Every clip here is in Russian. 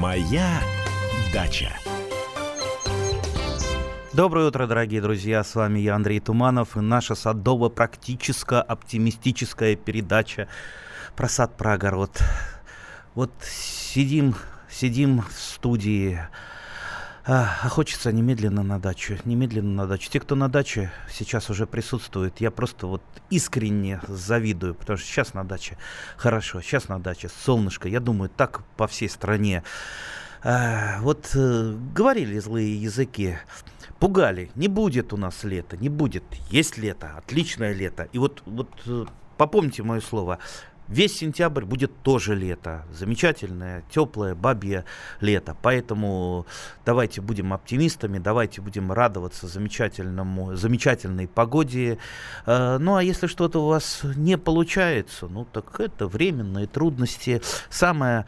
Моя дача. Доброе утро, дорогие друзья! С вами я, Андрей Туманов, и наша садово-практическо-оптимистическая передача про сад, про огород. Вот сидим, сидим в студии, а, а хочется немедленно на дачу, немедленно на дачу. Те, кто на даче сейчас уже присутствует, я просто вот искренне завидую, потому что сейчас на даче хорошо, сейчас на даче солнышко. Я думаю, так по всей стране. А, вот э, говорили злые языки, пугали, не будет у нас лета, не будет, есть лето, отличное лето. И вот, вот э, попомните мое слово, Весь сентябрь будет тоже лето. Замечательное, теплое, бабье лето. Поэтому давайте будем оптимистами, давайте будем радоваться замечательному, замечательной погоде. Э, ну а если что-то у вас не получается, ну так это временные трудности. Самое,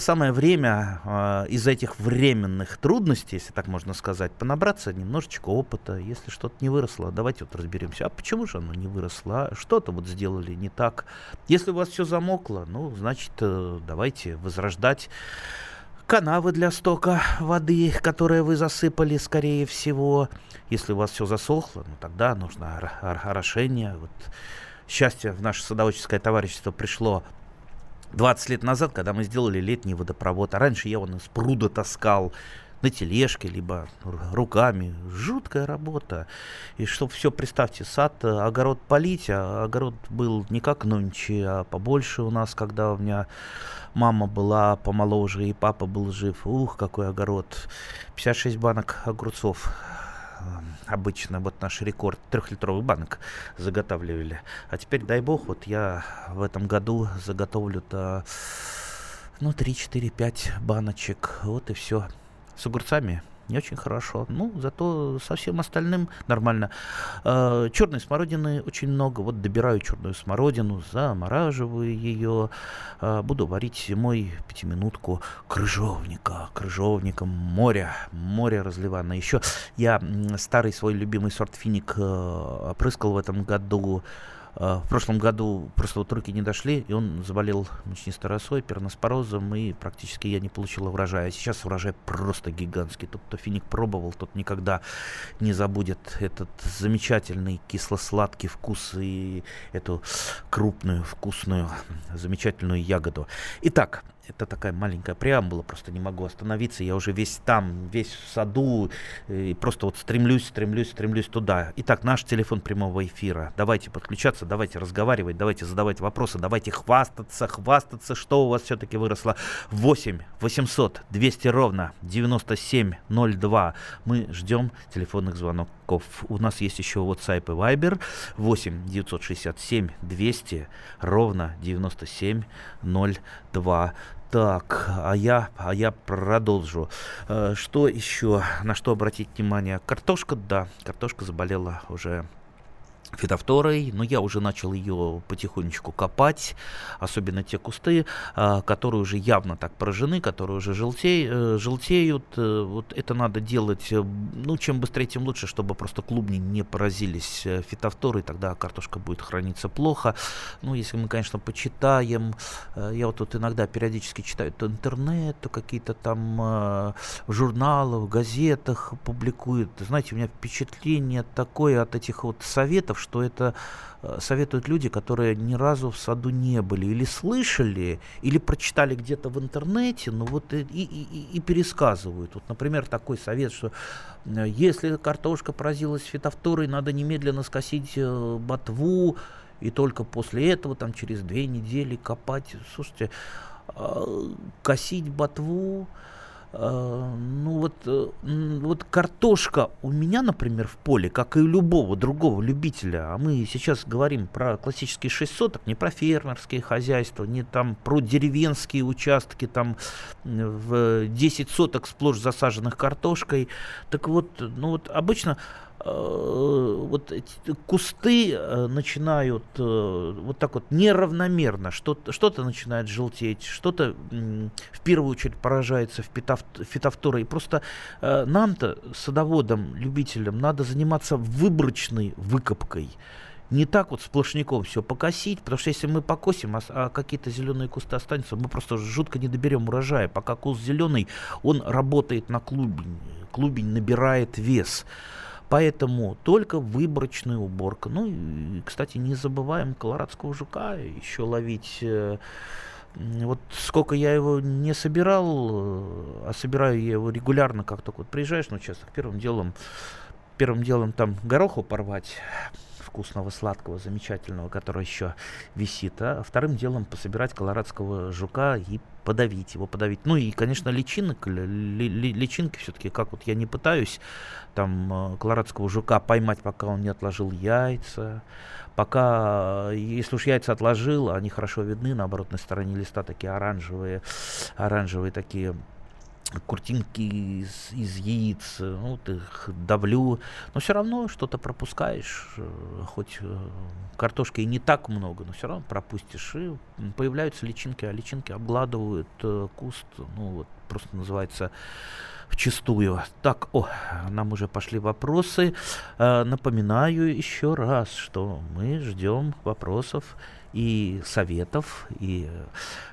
самое время э, из этих временных трудностей, если так можно сказать, понабраться немножечко опыта. Если что-то не выросло, давайте вот разберемся. А почему же оно не выросло? А что-то вот сделали не так. Если у вас вас все замокло, ну, значит, э, давайте возрождать канавы для стока воды, которые вы засыпали, скорее всего. Если у вас все засохло, ну, тогда нужно орошение. Вот счастье в наше садоводческое товарищество пришло 20 лет назад, когда мы сделали летний водопровод. А раньше я он из пруда таскал на тележке, либо руками. Жуткая работа. И чтобы все, представьте, сад, э, огород полить, а огород был не как нынче, а побольше у нас, когда у меня мама была помоложе и папа был жив. Ух, какой огород. 56 банок огурцов обычно вот наш рекорд трехлитровый банок заготавливали. А теперь, дай бог, вот я в этом году заготовлю-то ну, 3-4-5 баночек. Вот и все. С огурцами не очень хорошо. Ну, зато со всем остальным нормально. Э, черной смородины очень много. Вот добираю черную смородину, замораживаю ее. Э, буду варить зимой пятиминутку крыжовника. Крыжовником моря. Море разливанное. Еще я старый свой любимый сорт финик э, опрыскал в этом году а, в прошлом году просто вот руки не дошли, и он заболел мучнистой росой, перноспорозом, и практически я не получил урожая. А сейчас урожай просто гигантский. Тот, кто финик пробовал, тот никогда не забудет этот замечательный кисло-сладкий вкус и эту крупную, вкусную, замечательную ягоду. Итак, это такая маленькая преамбула, просто не могу остановиться. Я уже весь там, весь в саду, э, и просто вот стремлюсь, стремлюсь, стремлюсь туда. Итак, наш телефон прямого эфира. Давайте подключаться, давайте разговаривать, давайте задавать вопросы, давайте хвастаться, хвастаться, что у вас все-таки выросло. 8 800 200 ровно 9702. Мы ждем телефонных звонков. У нас есть еще WhatsApp и Viber 8 967 200 ровно 9702. Так, а я, а я продолжу. Э, что еще, на что обратить внимание? Картошка, да, картошка заболела уже фитофторой, но я уже начал ее потихонечку копать, особенно те кусты, а, которые уже явно так поражены, которые уже желтеют, э, желтеют. Э, вот это надо делать, э, ну, чем быстрее, тем лучше, чтобы просто клубни не поразились фитофторой, тогда картошка будет храниться плохо. Ну, если мы, конечно, почитаем, я вот тут иногда периодически читаю то интернет, то какие-то там в журналах, в газетах публикуют. Знаете, у меня впечатление такое от этих вот советов, что это э, советуют люди, которые ни разу в саду не были, или слышали, или прочитали где-то в интернете, ну вот и, и, и, пересказывают. Вот, например, такой совет, что э, если картошка поразилась фитофторой, надо немедленно скосить э, ботву, и только после этого, там, через две недели копать. Слушайте, косить ботву, ну вот, э, вот картошка у меня, например, в поле, как и у любого другого любителя, а мы сейчас говорим про классические 6 соток, не про фермерские хозяйства, не там про деревенские участки, там в 10 соток сплошь засаженных картошкой. Так вот, ну вот обычно Э, вот эти кусты э, начинают э, вот так вот неравномерно, что-то, что-то начинает желтеть, что-то в первую очередь поражается в фитофторой. И просто нам-то, садоводам, любителям, надо заниматься выборочной выкопкой. не так вот сплошняком все покосить, потому что если мы покосим, а, а какие-то зеленые кусты останутся, мы просто жутко не доберем урожая. Пока куст зеленый, он работает на клубень, клубень набирает вес. Поэтому только выборочная уборка. Ну и, кстати, не забываем колорадского жука еще ловить. Э, вот сколько я его не собирал, э, а собираю я его регулярно, как только вот приезжаешь на участок, первым делом, первым делом там гороху порвать, вкусного, сладкого, замечательного, который еще висит, а вторым делом пособирать колорадского жука и подавить его, подавить. Ну и, конечно, личинок, ли, ли, личинки все-таки, как вот я не пытаюсь там э, колорадского жука поймать, пока он не отложил яйца, пока, если уж яйца отложил, они хорошо видны на оборотной стороне листа, такие оранжевые, оранжевые такие куртинки из, из яиц, ну, вот их давлю, но все равно что-то пропускаешь, э, хоть э, картошки и не так много, но все равно пропустишь, и появляются личинки, а личинки обгладывают куст, ну вот просто называется вчистую. Так, о, нам уже пошли вопросы. напоминаю еще раз, что мы ждем вопросов и советов, и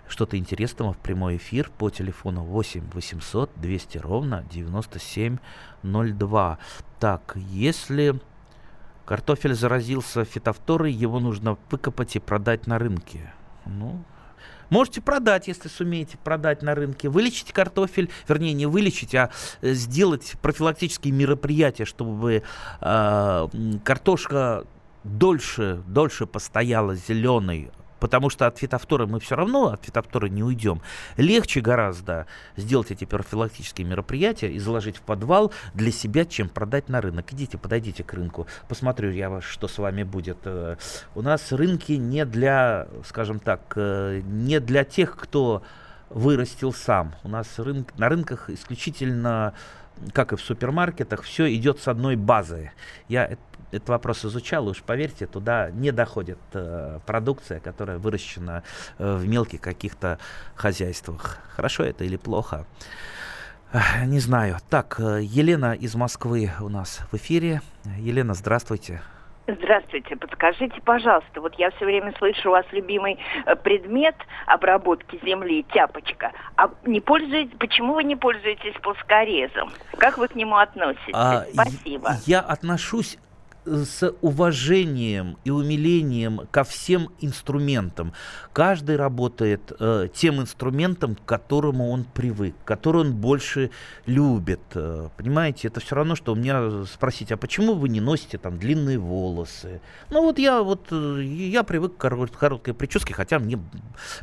что-то интересного в прямой эфир по телефону 8 800 200 ровно 9702. Так, если картофель заразился фитофторой, его нужно выкопать и продать на рынке. Ну, Можете продать, если сумеете продать на рынке. Вылечить картофель, вернее, не вылечить, а э, сделать профилактические мероприятия, чтобы э, картошка дольше, дольше постояла зеленой, потому что от фитофтора мы все равно от фитофтора не уйдем. Легче гораздо сделать эти профилактические мероприятия и заложить в подвал для себя, чем продать на рынок. Идите, подойдите к рынку, посмотрю я, что с вами будет. Э, у нас рынки не для, скажем так, э, не для тех, кто вырастил сам. У нас рынок, на рынках исключительно как и в супермаркетах, все идет с одной базы. Я этот вопрос изучал, уж поверьте, туда не доходит э, продукция, которая выращена э, в мелких каких-то хозяйствах. Хорошо это или плохо? Не знаю. Так, э, Елена из Москвы у нас в эфире. Елена, здравствуйте. Здравствуйте, подскажите, пожалуйста, вот я все время слышу у вас любимый э, предмет обработки земли, тяпочка. А не пользуетесь, почему вы не пользуетесь плоскорезом? Как вы к нему относитесь? А, Спасибо. Я отношусь с уважением и умилением ко всем инструментам. Каждый работает э, тем инструментом, к которому он привык, который он больше любит. Э, понимаете, это все равно, что у меня спросить, а почему вы не носите там длинные волосы? Ну вот я вот э, я привык к короткой прическе, хотя мне,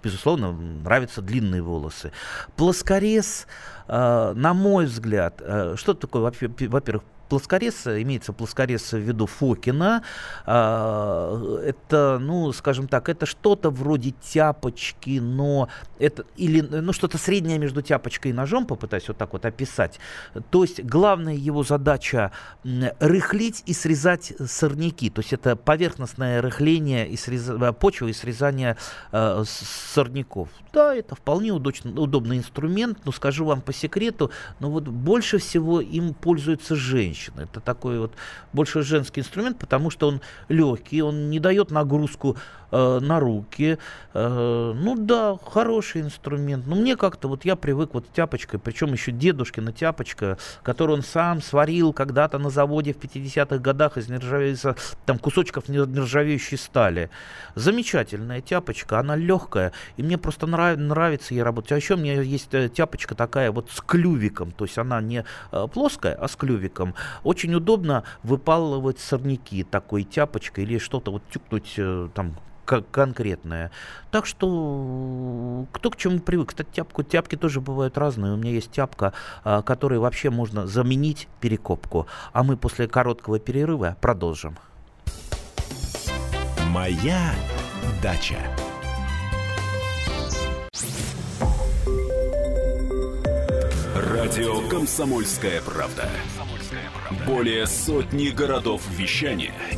безусловно, нравятся длинные волосы. Плоскорез, э, на мой взгляд, э, что такое, во-первых, плоскорез, имеется плоскорез в виду Фокина. А, это, ну, скажем так, это что-то вроде тяпочки, но это или ну что-то среднее между тяпочкой и ножом, попытаюсь вот так вот описать. То есть главная его задача рыхлить и срезать сорняки. То есть это поверхностное рыхление и срез... почвы и срезание э, сорняков. Да, это вполне удобный, удобный инструмент, но скажу вам по секрету, но вот больше всего им пользуются женщины. Это такой вот больше женский инструмент, потому что он легкий, он не дает нагрузку э, на руки. Э, ну да, хороший инструмент. Но мне как-то вот я привык вот тяпочкой, причем еще дедушкина тяпочка, которую он сам сварил когда-то на заводе в 50-х годах из нержавеющей, там кусочков нержавеющей стали. Замечательная тяпочка, она легкая, и мне просто нрав, нравится ей работать. А еще у меня есть э, тяпочка такая вот с клювиком, то есть она не плоская, а с клювиком. Очень удобно выпалывать сорняки такой тяпочкой или что-то вот тюкнуть там конкретное. Так что кто к чему привык. Кстати, тяпку, тяпки тоже бывают разные. У меня есть тяпка, а, которой вообще можно заменить перекопку. А мы после короткого перерыва продолжим. Моя дача. Радио Комсомольская правда". Более сотни городов вещания –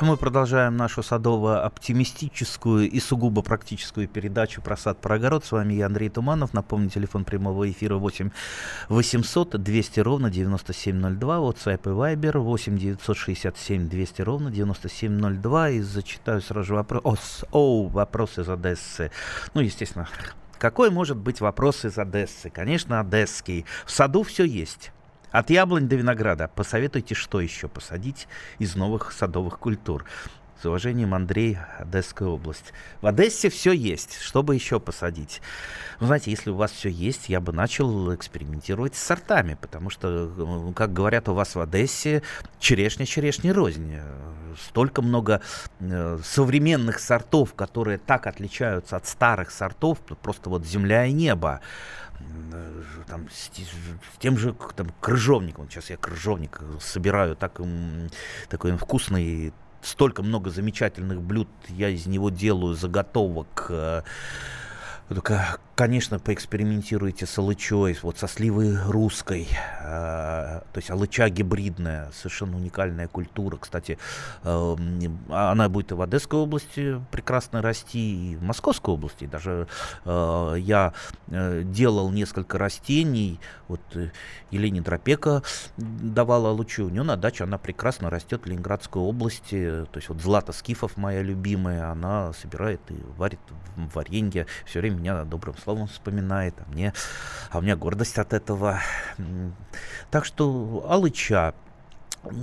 Мы продолжаем нашу садово-оптимистическую и сугубо практическую передачу про сад, про огород. С вами я, Андрей Туманов. Напомню, телефон прямого эфира 8 800 200 ровно 9702. WhatsApp и Viber 8 967 200 ровно 9702. И зачитаю сразу же вопрос. О, вопрос из Одессы. Ну, естественно, какой может быть вопрос из Одессы? Конечно, одесский. В саду все есть. От яблонь до винограда. Посоветуйте, что еще посадить из новых садовых культур. С уважением, Андрей, Одесская область. В Одессе все есть. Что бы еще посадить? Вы знаете, если у вас все есть, я бы начал экспериментировать с сортами, потому что, э, как говорят у вас в Одессе, черешня черешня рознь. Столько много э, современных сортов, которые так отличаются от старых сортов, просто вот земля и небо там, с, с тем же там, крыжовником. Сейчас я крыжовник собираю, так, такой вкусный, столько много замечательных блюд я из него делаю, заготовок. Э, только, конечно, поэкспериментируйте с алычой, вот со сливой русской, э, то есть алыча гибридная, совершенно уникальная культура. Кстати, э, она будет и в Одесской области прекрасно расти, и в Московской области. Даже э, я э, делал несколько растений, вот э, Елене Дропека давала алычу, у нее на даче она прекрасно растет в Ленинградской области, то есть вот Злата Скифов моя любимая, она собирает и варит варенье, все время меня добрым словом вспоминает, а мне, а у меня гордость от этого. Так что Алыча,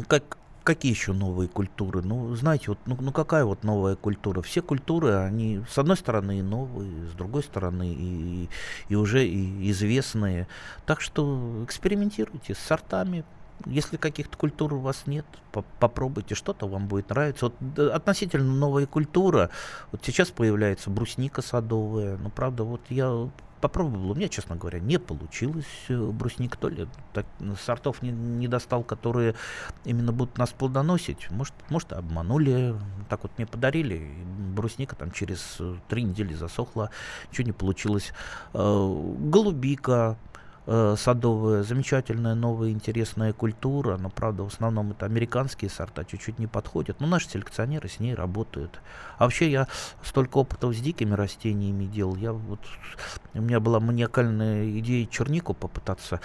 как, какие еще новые культуры? Ну, знаете, вот, ну, ну какая вот новая культура? Все культуры, они с одной стороны новые, с другой стороны и, и уже и известные. Так что экспериментируйте с сортами, если каких-то культур у вас нет, по попробуйте, что-то вам будет нравиться. Вот относительно новая культура, вот сейчас появляется брусника садовая, ну, правда, вот я попробовал, у меня, честно говоря, не получилось э, брусник, то ли так, сортов не, не достал, которые именно будут нас плодоносить. Может, может, обманули, так вот мне подарили, брусника там через э, три недели засохла, ничего не получилось. Э, голубика, э, садовая, замечательная новая интересная культура, но правда в основном это американские сорта чуть-чуть не подходят, но наши селекционеры с ней работают. А вообще я столько опытов с дикими растениями делал, я вот, у меня была маниакальная идея чернику попытаться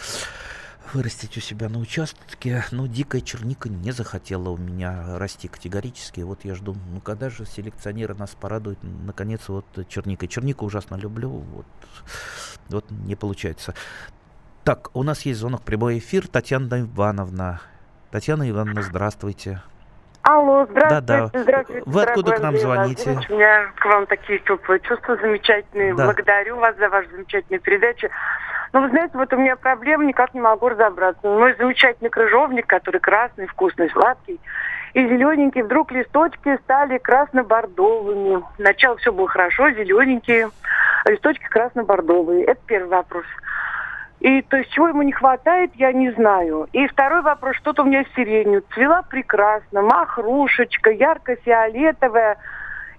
вырастить у себя на участке, но дикая черника не захотела у меня расти категорически. Вот я жду, ну когда же селекционеры нас порадуют, наконец, вот черникой. Чернику ужасно люблю, вот, вот не получается. Так, у нас есть звонок, прямой эфир. Татьяна Ивановна. Татьяна Ивановна, здравствуйте. Алло, здравствуйте, да, да. здравствуйте. Вы откуда к нам звоните? У меня к вам такие теплые чувства замечательные. Да. Благодарю вас за вашу замечательную передачу. Но вы знаете, вот у меня проблема, никак не могу разобраться. Мой замечательный крыжовник, который красный, вкусный, сладкий, и зелененький, вдруг листочки стали красно-бордовыми. Сначала все было хорошо, зелененькие, а листочки красно-бордовые. Это первый вопрос. И то есть чего ему не хватает, я не знаю. И второй вопрос, что-то у меня с сиренью. Цвела прекрасно, махрушечка, ярко-фиолетовая.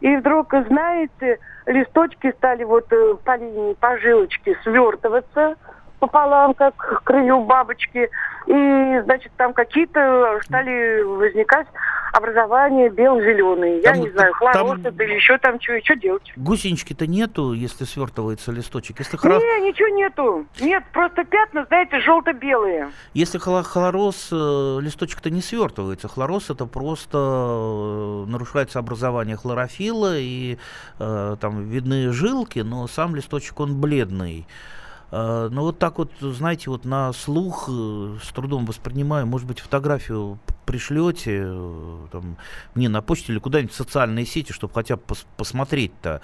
И вдруг, знаете, листочки стали вот э, по линии, по жилочке свертываться пополам, как крылья бабочки. И, значит, там какие-то стали возникать образования бело-зеленые. Я не знаю, хлороз там... это или еще там что, что делать. Гусенички-то нету, если свертывается листочек. Если хлор... Не, ничего нету. Нет, просто пятна, знаете, желто-белые. Если хлороз, э, листочек-то не свертывается. Хлороз это просто э, нарушается образование хлорофила, и э, там видны жилки, но сам листочек, он бледный. Э, ну вот так вот, знаете, вот на слух э, с трудом воспринимаю, может быть, фотографию пришлете э, там, мне на почту или куда-нибудь в социальные сети, чтобы хотя бы пос посмотреть-то.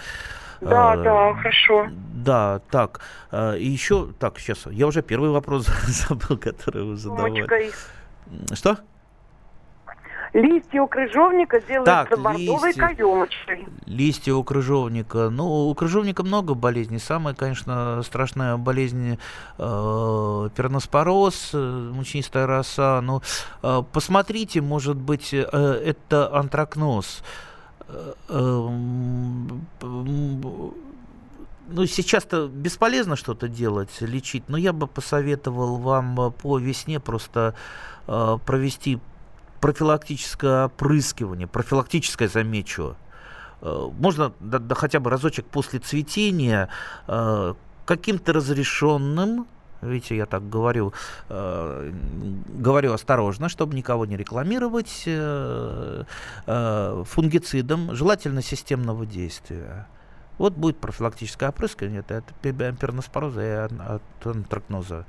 Да, да, хорошо. Да, так. И еще, так, сейчас, я уже первый вопрос забыл, который вы задавали. Мочкой. Что? Листья у крыжовника делаются так, бордовой листья, каемочкой. Листья у крыжовника. Ну, у крыжовника много болезней. Самая, конечно, страшная болезнь э, перноспороз, э, мучнистая роса. Ну, э, посмотрите, может быть, э, это антракноз. Э, э, ну, сейчас-то бесполезно что-то делать, лечить, но я бы посоветовал вам по весне просто э, провести профилактическое опрыскивание, профилактическое, замечу. Э, можно да, да, хотя бы разочек после цветения э, каким-то разрешенным Видите, я так говорю, э, говорю осторожно, чтобы никого не рекламировать фунгицидом, желательно системного действия. Вот будет профилактическое опрыскивание это от перноспороза и от антракноза.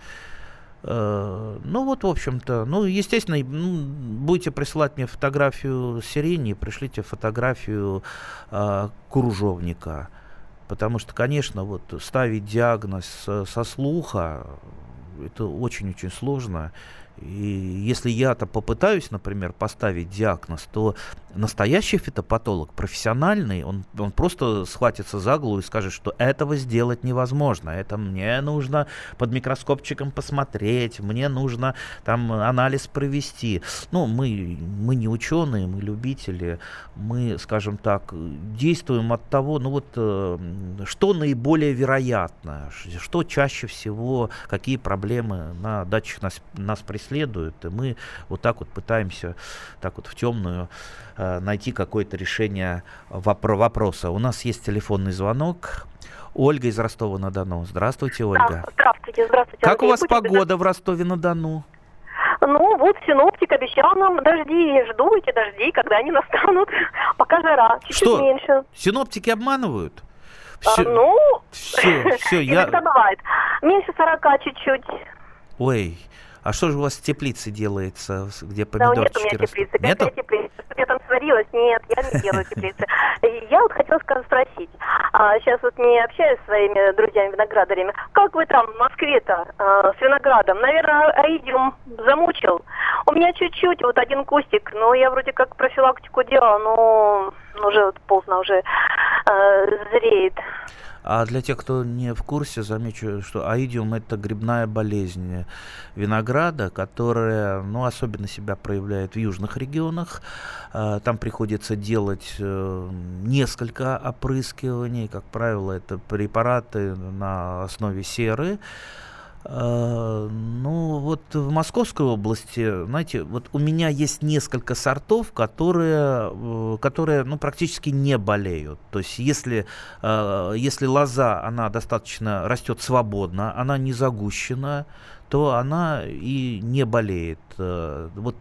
Э, ну вот, в общем-то, ну, естественно, ну, будете присылать мне фотографию сирени, пришлите фотографию э, кружовника. Потому что, конечно, вот ставить диагноз со слуха, это очень-очень сложно. И если я-то попытаюсь, например, поставить диагноз, то настоящий фитопатолог, профессиональный, он, он просто схватится за голову и скажет, что этого сделать невозможно. Это мне нужно под микроскопчиком посмотреть, мне нужно там анализ провести. Ну, мы, мы не ученые, мы любители, мы, скажем так, действуем от того, ну вот, э, что наиболее вероятно, что чаще всего, какие проблемы на датчик нас, нас преследуют следует, и мы вот так вот пытаемся так вот в темную э, найти какое-то решение вопро- вопроса. У нас есть телефонный звонок. Ольга из Ростова-на-Дону. Здравствуйте, Ольга. Здравствуйте, здравствуйте. Как Андрей. у вас погода в Ростове-на-Дону? Ну, вот синоптик обещал нам дожди. Жду эти дожди, когда они настанут. Пока жара, чуть-чуть Что? меньше. Синоптики обманывают? Все, а, ну, все, все, я... бывает. Меньше 40 чуть-чуть. Ой, а что же у вас в теплице делается, где помидорчики Да, нет у меня теплицы. Нету? Какая теплица? Я там сварилась? Нет, я не делаю теплицы. Я вот хотела спросить. А, сейчас вот не общаюсь с своими друзьями-виноградарями. Как вы там в Москве-то а, с виноградом? Наверное, аидиум замучил. У меня чуть-чуть, вот один кустик, но я вроде как профилактику делала, но уже вот поздно уже а, зреет. А для тех, кто не в курсе, замечу, что аидиум это грибная болезнь винограда, которая ну, особенно себя проявляет в южных регионах. А, там приходится делать э, несколько опрыскиваний. Как правило, это препараты на основе серы. Uh, ну, вот в Московской области, знаете, вот у меня есть несколько сортов, которые, э, которые ну, практически не болеют. То есть, если, uh, если лоза, она достаточно растет свободно, она не загущена, то она и не болеет. Э, вот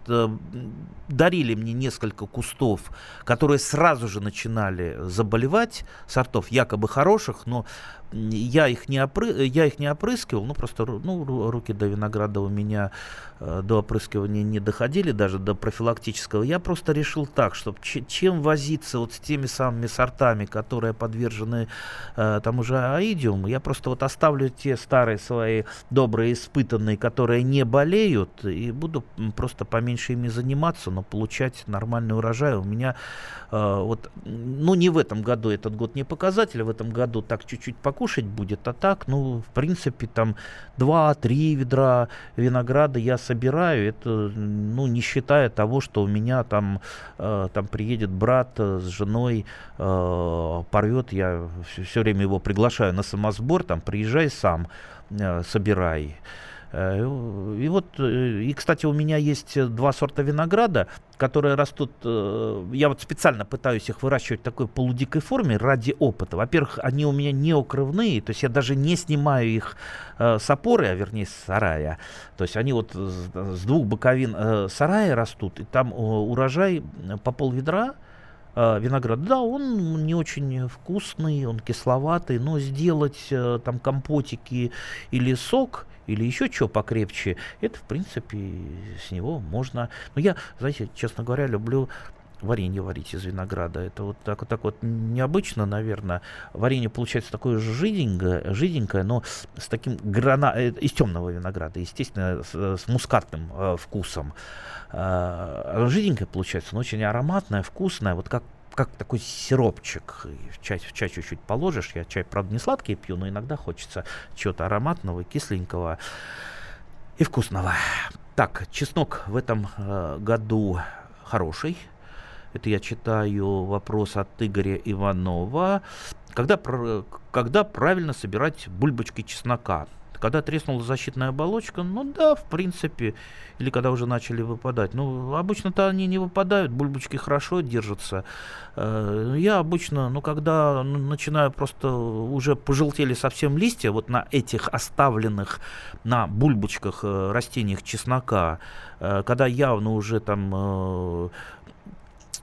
дарили мне несколько кустов, которые сразу же начинали заболевать, сортов якобы хороших, но я их не, опры... я их не опрыскивал, ну просто ну, руки до винограда у меня э, до опрыскивания не доходили, даже до профилактического. Я просто решил так, чтобы чем возиться вот с теми самыми сортами, которые подвержены э, тому же аидиуму, я просто вот оставлю те старые свои добрые, испытанные, которые не болеют, и буду просто поменьше ими заниматься, но получать нормальный урожай. У меня э, вот, ну не в этом году, этот год не показатель, в этом году так чуть-чуть покупать кушать будет. А так, ну, в принципе, там 2-3 ведра винограда я собираю. Это, ну, не считая того, что у меня там, э, там приедет брат с женой, э, порвет. Я все, все время его приглашаю на самосбор, там, приезжай сам, э, собирай. Э, и вот, э, и, кстати, у меня есть два сорта винограда, которые растут, э, я вот специально пытаюсь их выращивать в такой полудикой форме ради опыта. Во-первых, они у меня не укрывные, то есть я даже не снимаю их с опоры, а вернее с сарая. То есть они вот с двух боковин сарая растут, и там урожай по пол ведра, виноград, да, он не очень вкусный, он кисловатый, но сделать там компотики или сок или еще что покрепче, это, в принципе, с него можно... Но я, знаете, честно говоря, люблю варенье варить из винограда. Это вот так вот, так вот необычно, наверное. Варенье получается такое жиденькое, жиденькое, но с таким грана... Э, из темного винограда, естественно, с, с мускатным э, вкусом. Э, жиденькое получается, но очень ароматное, вкусное, вот как как такой сиропчик. В чай, в чай чуть-чуть положишь. Я чай, правда, не сладкий пью, но иногда хочется чего-то ароматного, кисленького и вкусного. Так, чеснок в этом э, году хороший. Это я читаю вопрос от Игоря Иванова. Когда, когда правильно собирать бульбочки чеснока? Когда треснула защитная оболочка, ну да, в принципе, или когда уже начали выпадать. Ну, обычно-то они не выпадают, бульбочки хорошо держатся. Э, я обычно, ну, когда начинаю просто, уже пожелтели совсем листья, вот на этих оставленных на бульбочках э, растениях чеснока, э, когда явно уже там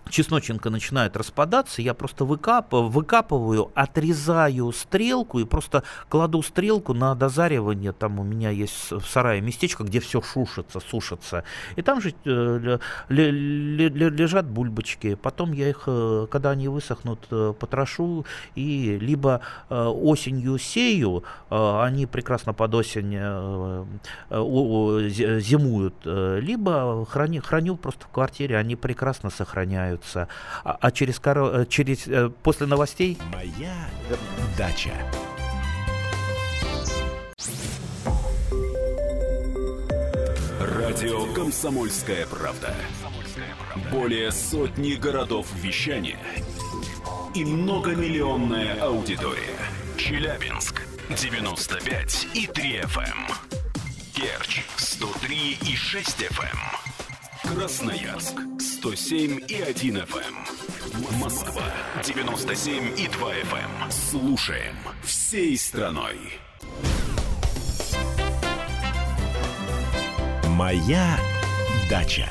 чесноченко начинает распадаться, я просто выкапываю, выкапываю, отрезаю стрелку и просто кладу стрелку на дозаривание. Там у меня есть в сарае местечко, где все шушится, сушится. И там же э, лежат бульбочки. Потом я их, э, когда они высохнут, э, потрошу и либо осенью сею, они прекрасно под осень зимуют, либо храню, храню просто в квартире, они прекрасно сохраняют меняются. А, а через, э, через, э, после новостей... Моя дача. Радио «Комсомольская правда». Более сотни городов вещания и многомиллионная аудитория. Челябинск 95 и 3 FM. Керчь 103 и 6 FM. Красноярск 107 и 1 FM. Эм. Москва 97 и 2 FM. Эм. Слушаем всей страной. Моя дача.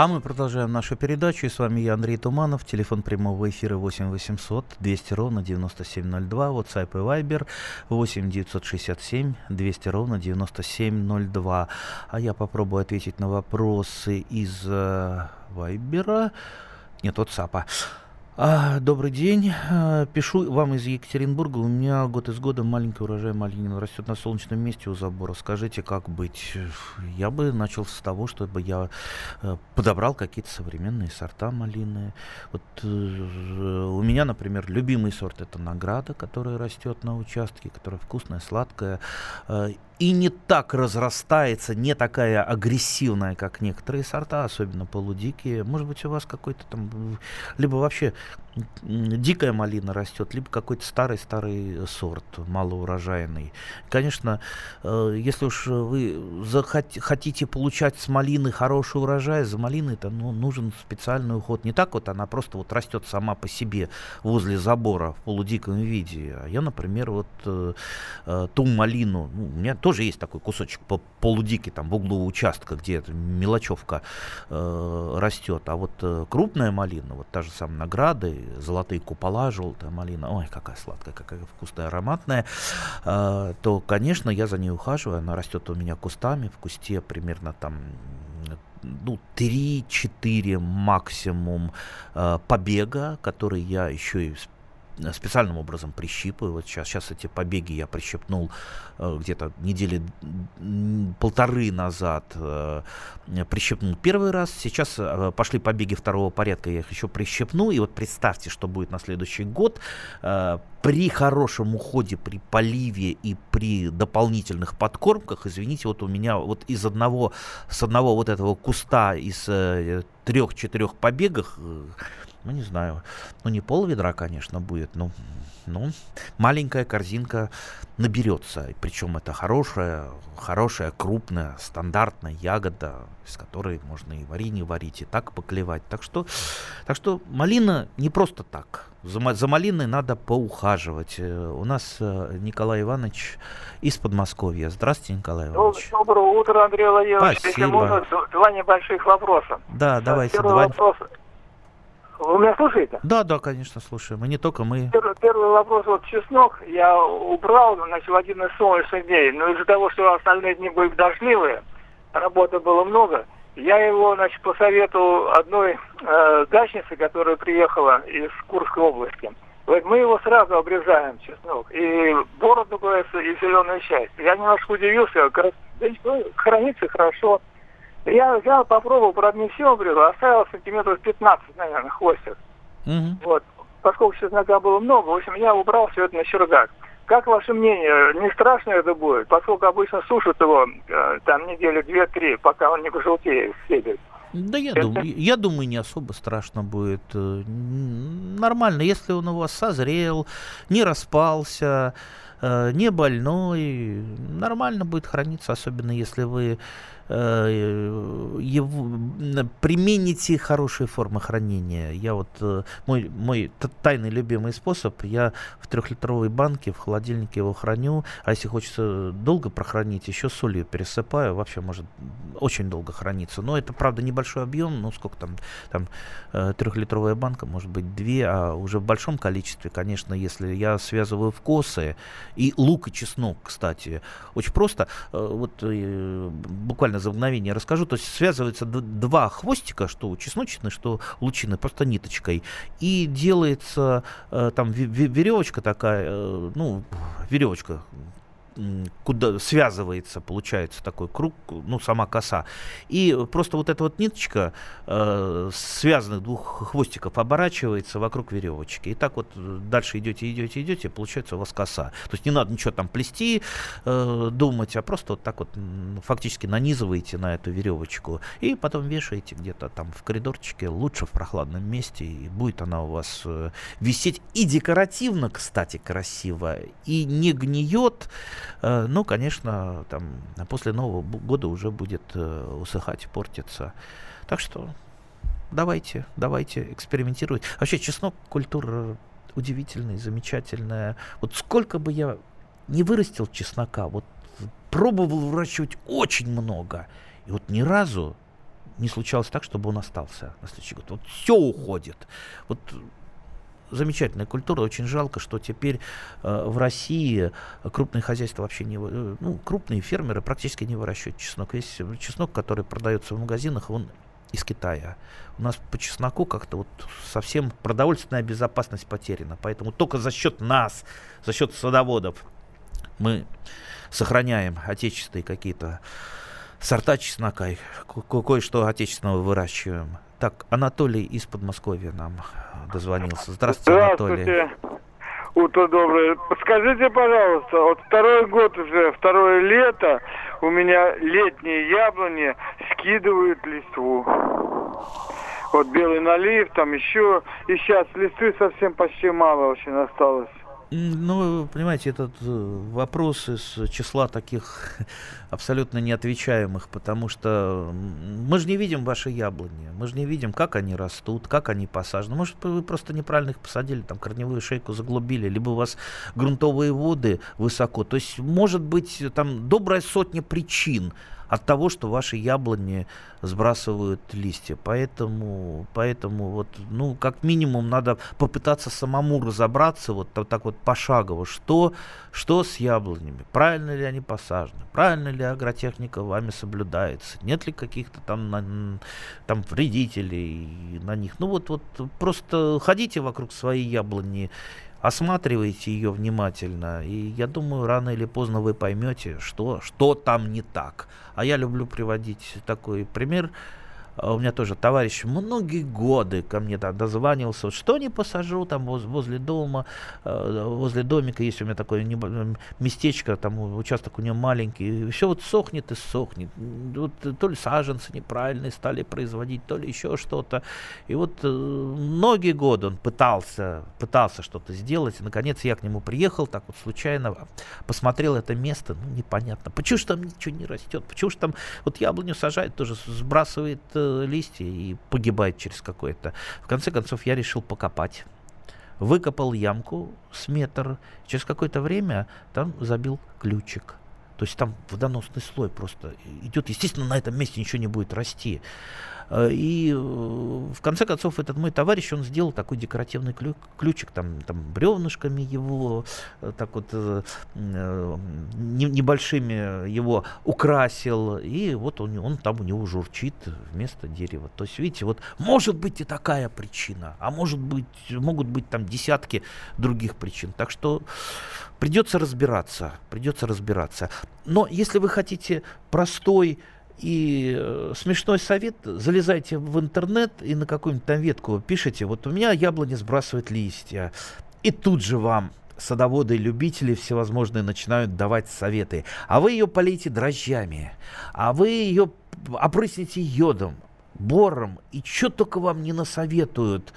А мы продолжаем нашу передачу. И с вами я, Андрей Туманов. Телефон прямого эфира 8 800 200 ровно 9702. WhatsApp и Viber 8 967 200 ровно 9702. А я попробую ответить на вопросы из э, Вайбера. Нет, WhatsApp. А, добрый день. А, пишу вам из Екатеринбурга. У меня год из года маленький урожай малинин растет на солнечном месте у забора. Скажите, как быть? Я бы начал с того, чтобы я э, подобрал какие-то современные сорта малины. Вот э, у меня, например, любимый сорт это награда, которая растет на участке, которая вкусная, сладкая э, и не так разрастается, не такая агрессивная, как некоторые сорта, особенно полудикие. Может быть, у вас какой-то там, либо вообще дикая малина растет, либо какой-то старый-старый сорт, малоурожайный. Конечно, э, если уж вы захот- хотите получать с малины хороший урожай, за малиной то ну, нужен специальный уход. Не так вот она просто вот растет сама по себе возле забора в полудиком виде. А я, например, вот э, э, ту малину, ну, у меня тоже есть такой кусочек по полудикий там в углу участка, где мелочевка э, растет. А вот крупная малина, вот та же самая награда, золотые купола, желтая малина, ой, какая сладкая, какая вкусная, ароматная, э, то, конечно, я за ней ухаживаю, она растет у меня кустами, в кусте примерно там ну, 3-4 максимум э, побега, которые я еще и специальным образом прищипываю. Вот сейчас, сейчас эти побеги я прищепнул э, где-то недели полторы назад. Э, прищепнул первый раз. Сейчас э, пошли побеги второго порядка, я их еще прищепну. И вот представьте, что будет на следующий год. Э, при хорошем уходе, при поливе и при дополнительных подкормках, извините, вот у меня вот из одного, с одного вот этого куста из э, трех-четырех побегах э, ну, не знаю, ну, не пол ведра, конечно, будет, но, ну, маленькая корзинка наберется. Причем это хорошая, хорошая, крупная, стандартная ягода, из которой можно и варенье варить, и так поклевать. Так что, так что малина не просто так. За, за малиной надо поухаживать. Э, у нас э, Николай Иванович из Подмосковья. Здравствуйте, Николай Иванович. Доброе утро, Андрей Владимирович. Спасибо. Если можно, два небольших вопроса. Да, давайте. Первый два... вопрос. Вы меня слушаете? Да, да, конечно, слушаем. И не только мы. Первый, первый вопрос. Вот чеснок я убрал, значит, в один из солнечных дней. Но из-за того, что остальные дни были дождливые, работы было много, Я его, значит, посоветовал одной э, дачнице, которая приехала из Курской области. Вот мы его сразу обрезаем, чеснок. И бороду, говорится, и зеленую часть. Я немножко удивился, да, хранится хорошо. Я взял, попробовал, правда, не все обрезал, оставил сантиметров 15, наверное, хвостик. Угу. Вот. Поскольку чеснока было много, в общем, я убрал все это на чердак. Как ваше мнение, не страшно это будет? Поскольку обычно сушат его э, там неделю, две-три, пока он не пожелтеет, стебель. Да я, это... думаю, я думаю, не особо страшно будет. Э, нормально, если он у вас созрел, не распался, э, не больной, нормально будет храниться, особенно если вы его, примените хорошие формы хранения. Я вот, э, мой, мой тайный любимый способ, я в трехлитровой банке в холодильнике его храню, а если хочется долго прохранить, еще солью пересыпаю, вообще может очень долго храниться. Но это, правда, небольшой объем, ну сколько там, там э, трехлитровая банка, может быть, две, а уже в большом количестве, конечно, если я связываю в косы, и лук и чеснок, кстати, очень просто, вот буквально за расскажу. То есть связываются два хвостика, что чесночный, что лучины, просто ниточкой. И делается э, там веревочка такая, э, ну, веревочка куда связывается, получается такой круг, ну, сама коса. И просто вот эта вот ниточка э, связанных двух хвостиков оборачивается вокруг веревочки. И так вот дальше идете, идете, идете, получается у вас коса. То есть не надо ничего там плести, э, думать, а просто вот так вот фактически нанизываете на эту веревочку и потом вешаете где-то там в коридорчике, лучше в прохладном месте, и будет она у вас э, висеть и декоративно, кстати, красиво, и не гниет, Э, ну, конечно, там после Нового года уже будет э, усыхать, портиться. Так что давайте, давайте экспериментировать. Вообще, чеснок культура удивительная, замечательная. Вот сколько бы я не вырастил чеснока, вот пробовал выращивать очень много. И вот ни разу не случалось так, чтобы он остался на следующий год. Вот все уходит. Вот замечательная культура. Очень жалко, что теперь э, в России крупные хозяйства вообще не... Э, ну, крупные фермеры практически не выращивают чеснок. Весь чеснок, который продается в магазинах, он из Китая. У нас по чесноку как-то вот совсем продовольственная безопасность потеряна. Поэтому только за счет нас, за счет садоводов мы сохраняем отечественные какие-то сорта чеснока, кое-что отечественного выращиваем. Так, Анатолий из Подмосковья нам дозвонился. Здравствуйте, Здравствуйте. Анатолий. Утро доброе. Подскажите, пожалуйста, вот второй год уже, второе лето, у меня летние яблони скидывают листву. Вот белый налив, там еще, и сейчас листвы совсем почти мало очень осталось. Ну, понимаете, этот э, вопрос из числа таких абсолютно неотвечаемых, потому что мы же не видим ваши яблони, мы же не видим, как они растут, как они посажены. Может, вы просто неправильно их посадили, там корневую шейку заглубили, либо у вас грунтовые воды высоко. То есть, может быть, там добрая сотня причин, от того, что ваши яблони сбрасывают листья. Поэтому, поэтому вот, ну, как минимум надо попытаться самому разобраться вот так вот пошагово, что, что с яблонями, правильно ли они посажены, правильно ли агротехника вами соблюдается, нет ли каких-то там, там вредителей на них. Ну вот, вот просто ходите вокруг своей яблони, осматривайте ее внимательно, и я думаю, рано или поздно вы поймете, что, что там не так. А я люблю приводить такой пример. А у меня тоже товарищ многие годы ко мне там дозванивался, что не посажу там возле дома, э, возле домика есть у меня такое местечко, там участок у него маленький, все вот сохнет и сохнет. Вот, то ли саженцы неправильные стали производить, то ли еще что-то. И вот э, многие годы он пытался, пытался что-то сделать, и наконец я к нему приехал, так вот случайно посмотрел это место, ну непонятно, почему же там ничего не растет, почему же там вот яблоню сажает, тоже сбрасывает э, листья и погибает через какое-то. В конце концов, я решил покопать. Выкопал ямку с метр. Через какое-то время там забил ключик. То есть там водоносный слой просто идет. Естественно, на этом месте ничего не будет расти. И в конце концов этот мой товарищ, он сделал такой декоративный ключик, там, там бревнышками его, так вот небольшими его украсил, и вот он, он там у него журчит вместо дерева. То есть, видите, вот может быть и такая причина, а может быть, могут быть там десятки других причин. Так что придется разбираться, придется разбираться. Но если вы хотите простой и э, смешной совет, залезайте в интернет и на какую-нибудь там ветку пишите, вот у меня яблони сбрасывает листья, и тут же вам садоводы и любители всевозможные начинают давать советы. А вы ее полейте дрожжами, а вы ее опрысните йодом, бором, и что только вам не насоветуют.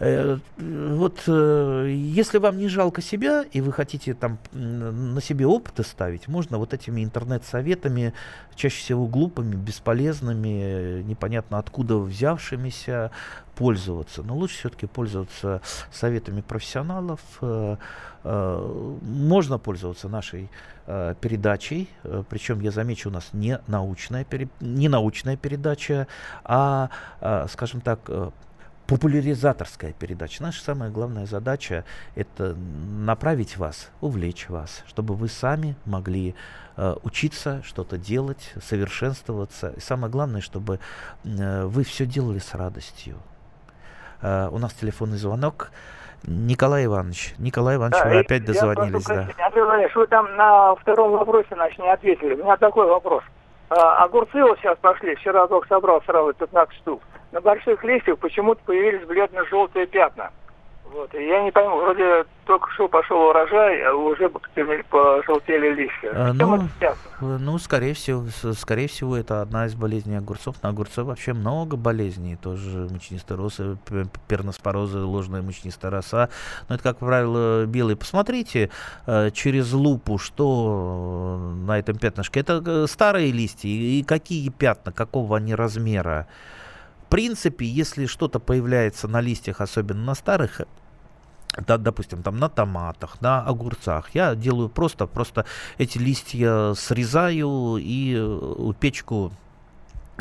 Э, вот э, если вам не жалко себя, и вы хотите там на себе опыты ставить, можно вот этими интернет-советами, чаще всего глупыми, бесполезными, непонятно откуда взявшимися, пользоваться. Но лучше все-таки пользоваться советами профессионалов. Э, можно пользоваться нашей передачей, причем я замечу, у нас не научная, не научная передача, а, скажем так, популяризаторская передача. Наша самая главная задача – это направить вас, увлечь вас, чтобы вы сами могли э, учиться, что-то делать, совершенствоваться. И самое главное, чтобы э, вы все делали с радостью. Э, у нас телефонный звонок. Николай Иванович, Николай Иванович, да, вы опять дозвонились, да. Андрей Владимирович, вы там на втором вопросе, значит, не ответили. У меня такой вопрос. А, огурцы вот сейчас пошли, вчера только собрал сразу 15 штук на больших листьях почему-то появились бледно-желтые пятна. Вот. И я не пойму, вроде только что пошел урожай, а уже пожелтели листья. А, ну, ну, скорее всего, скорее всего, это одна из болезней огурцов. На огурце вообще много болезней. Тоже мучнистый роз, перноспорозы, ложная мучнистая роса. Но это, как правило, белые. Посмотрите э, через лупу, что на этом пятнышке. Это э, старые листья и какие пятна, какого они размера принципе, если что-то появляется на листьях, особенно на старых, да, допустим, там на томатах, на огурцах. Я делаю просто, просто эти листья срезаю и э, печку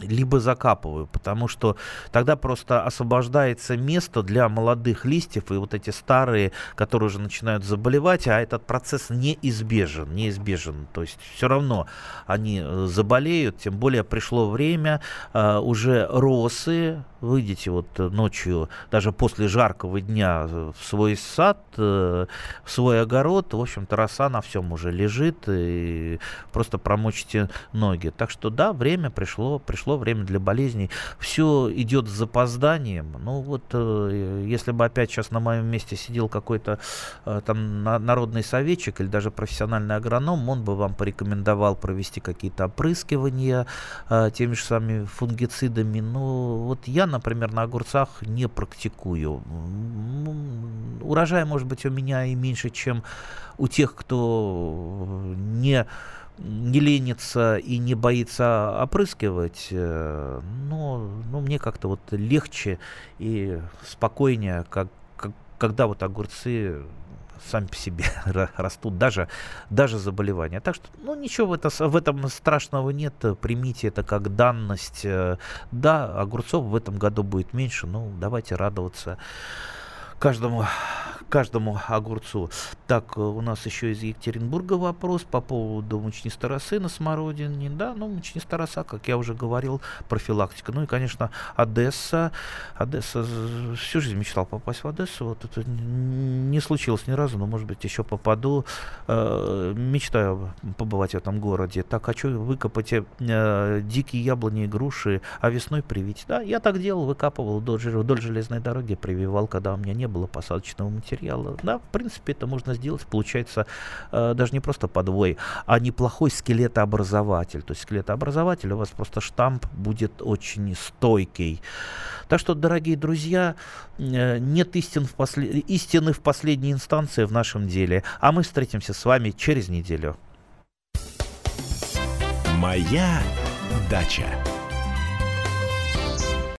либо закапываю, потому что тогда просто освобождается место для молодых листьев и вот эти старые, которые уже начинают заболевать, а этот процесс неизбежен, неизбежен, то есть все равно они э, заболеют, тем более пришло время э, уже росы, выйдете вот ночью, даже после жаркого дня в свой сад, э, в свой огород, в общем-то роса на всем уже лежит, и просто промочите ноги. Так что да, время пришло, пришло время для болезней. Все идет с запозданием. Ну вот, э, если бы опять сейчас на моем месте сидел какой-то э, там народный советчик или даже профессиональный агроном, он бы вам порекомендовал провести какие-то опрыскивания теми же самыми фунгицидами. Ну вот я например, на огурцах не практикую. Урожай, может быть, у меня и меньше, чем у тех, кто не не ленится и не боится опрыскивать, э, но, но мне как-то вот легче и спокойнее, как, как, когда вот огурцы сами по себе растут, даже, даже заболевания. Так что, ну, ничего в, это, в этом страшного нет, примите это как данность. Э, да, огурцов в этом году будет меньше, ну, давайте радоваться каждому, каждому огурцу. Так, э, у нас еще из Екатеринбурга вопрос по поводу мучнистой росы на смородине. Да, ну, мучнистая роса, как я уже говорил, профилактика. Ну и, конечно, Одесса. Одесса, всю жизнь мечтал попасть в Одессу. Вот это не случилось ни разу, но, может быть, еще попаду. Э, мечтаю побывать в этом городе. Так, хочу выкопать э, дикие яблони и груши, а весной привить. Да, я так делал, выкапывал вдоль, вдоль железной дороги, прививал, когда у меня не было посадочного материала. Да, в принципе, это можно сделать. Получается э, даже не просто подвой, а неплохой скелетообразователь. То есть скелетообразователь у вас просто штамп будет очень стойкий. Так что, дорогие друзья, э, нет истин в послед... истины в последней инстанции в нашем деле. А мы встретимся с вами через неделю. Моя дача.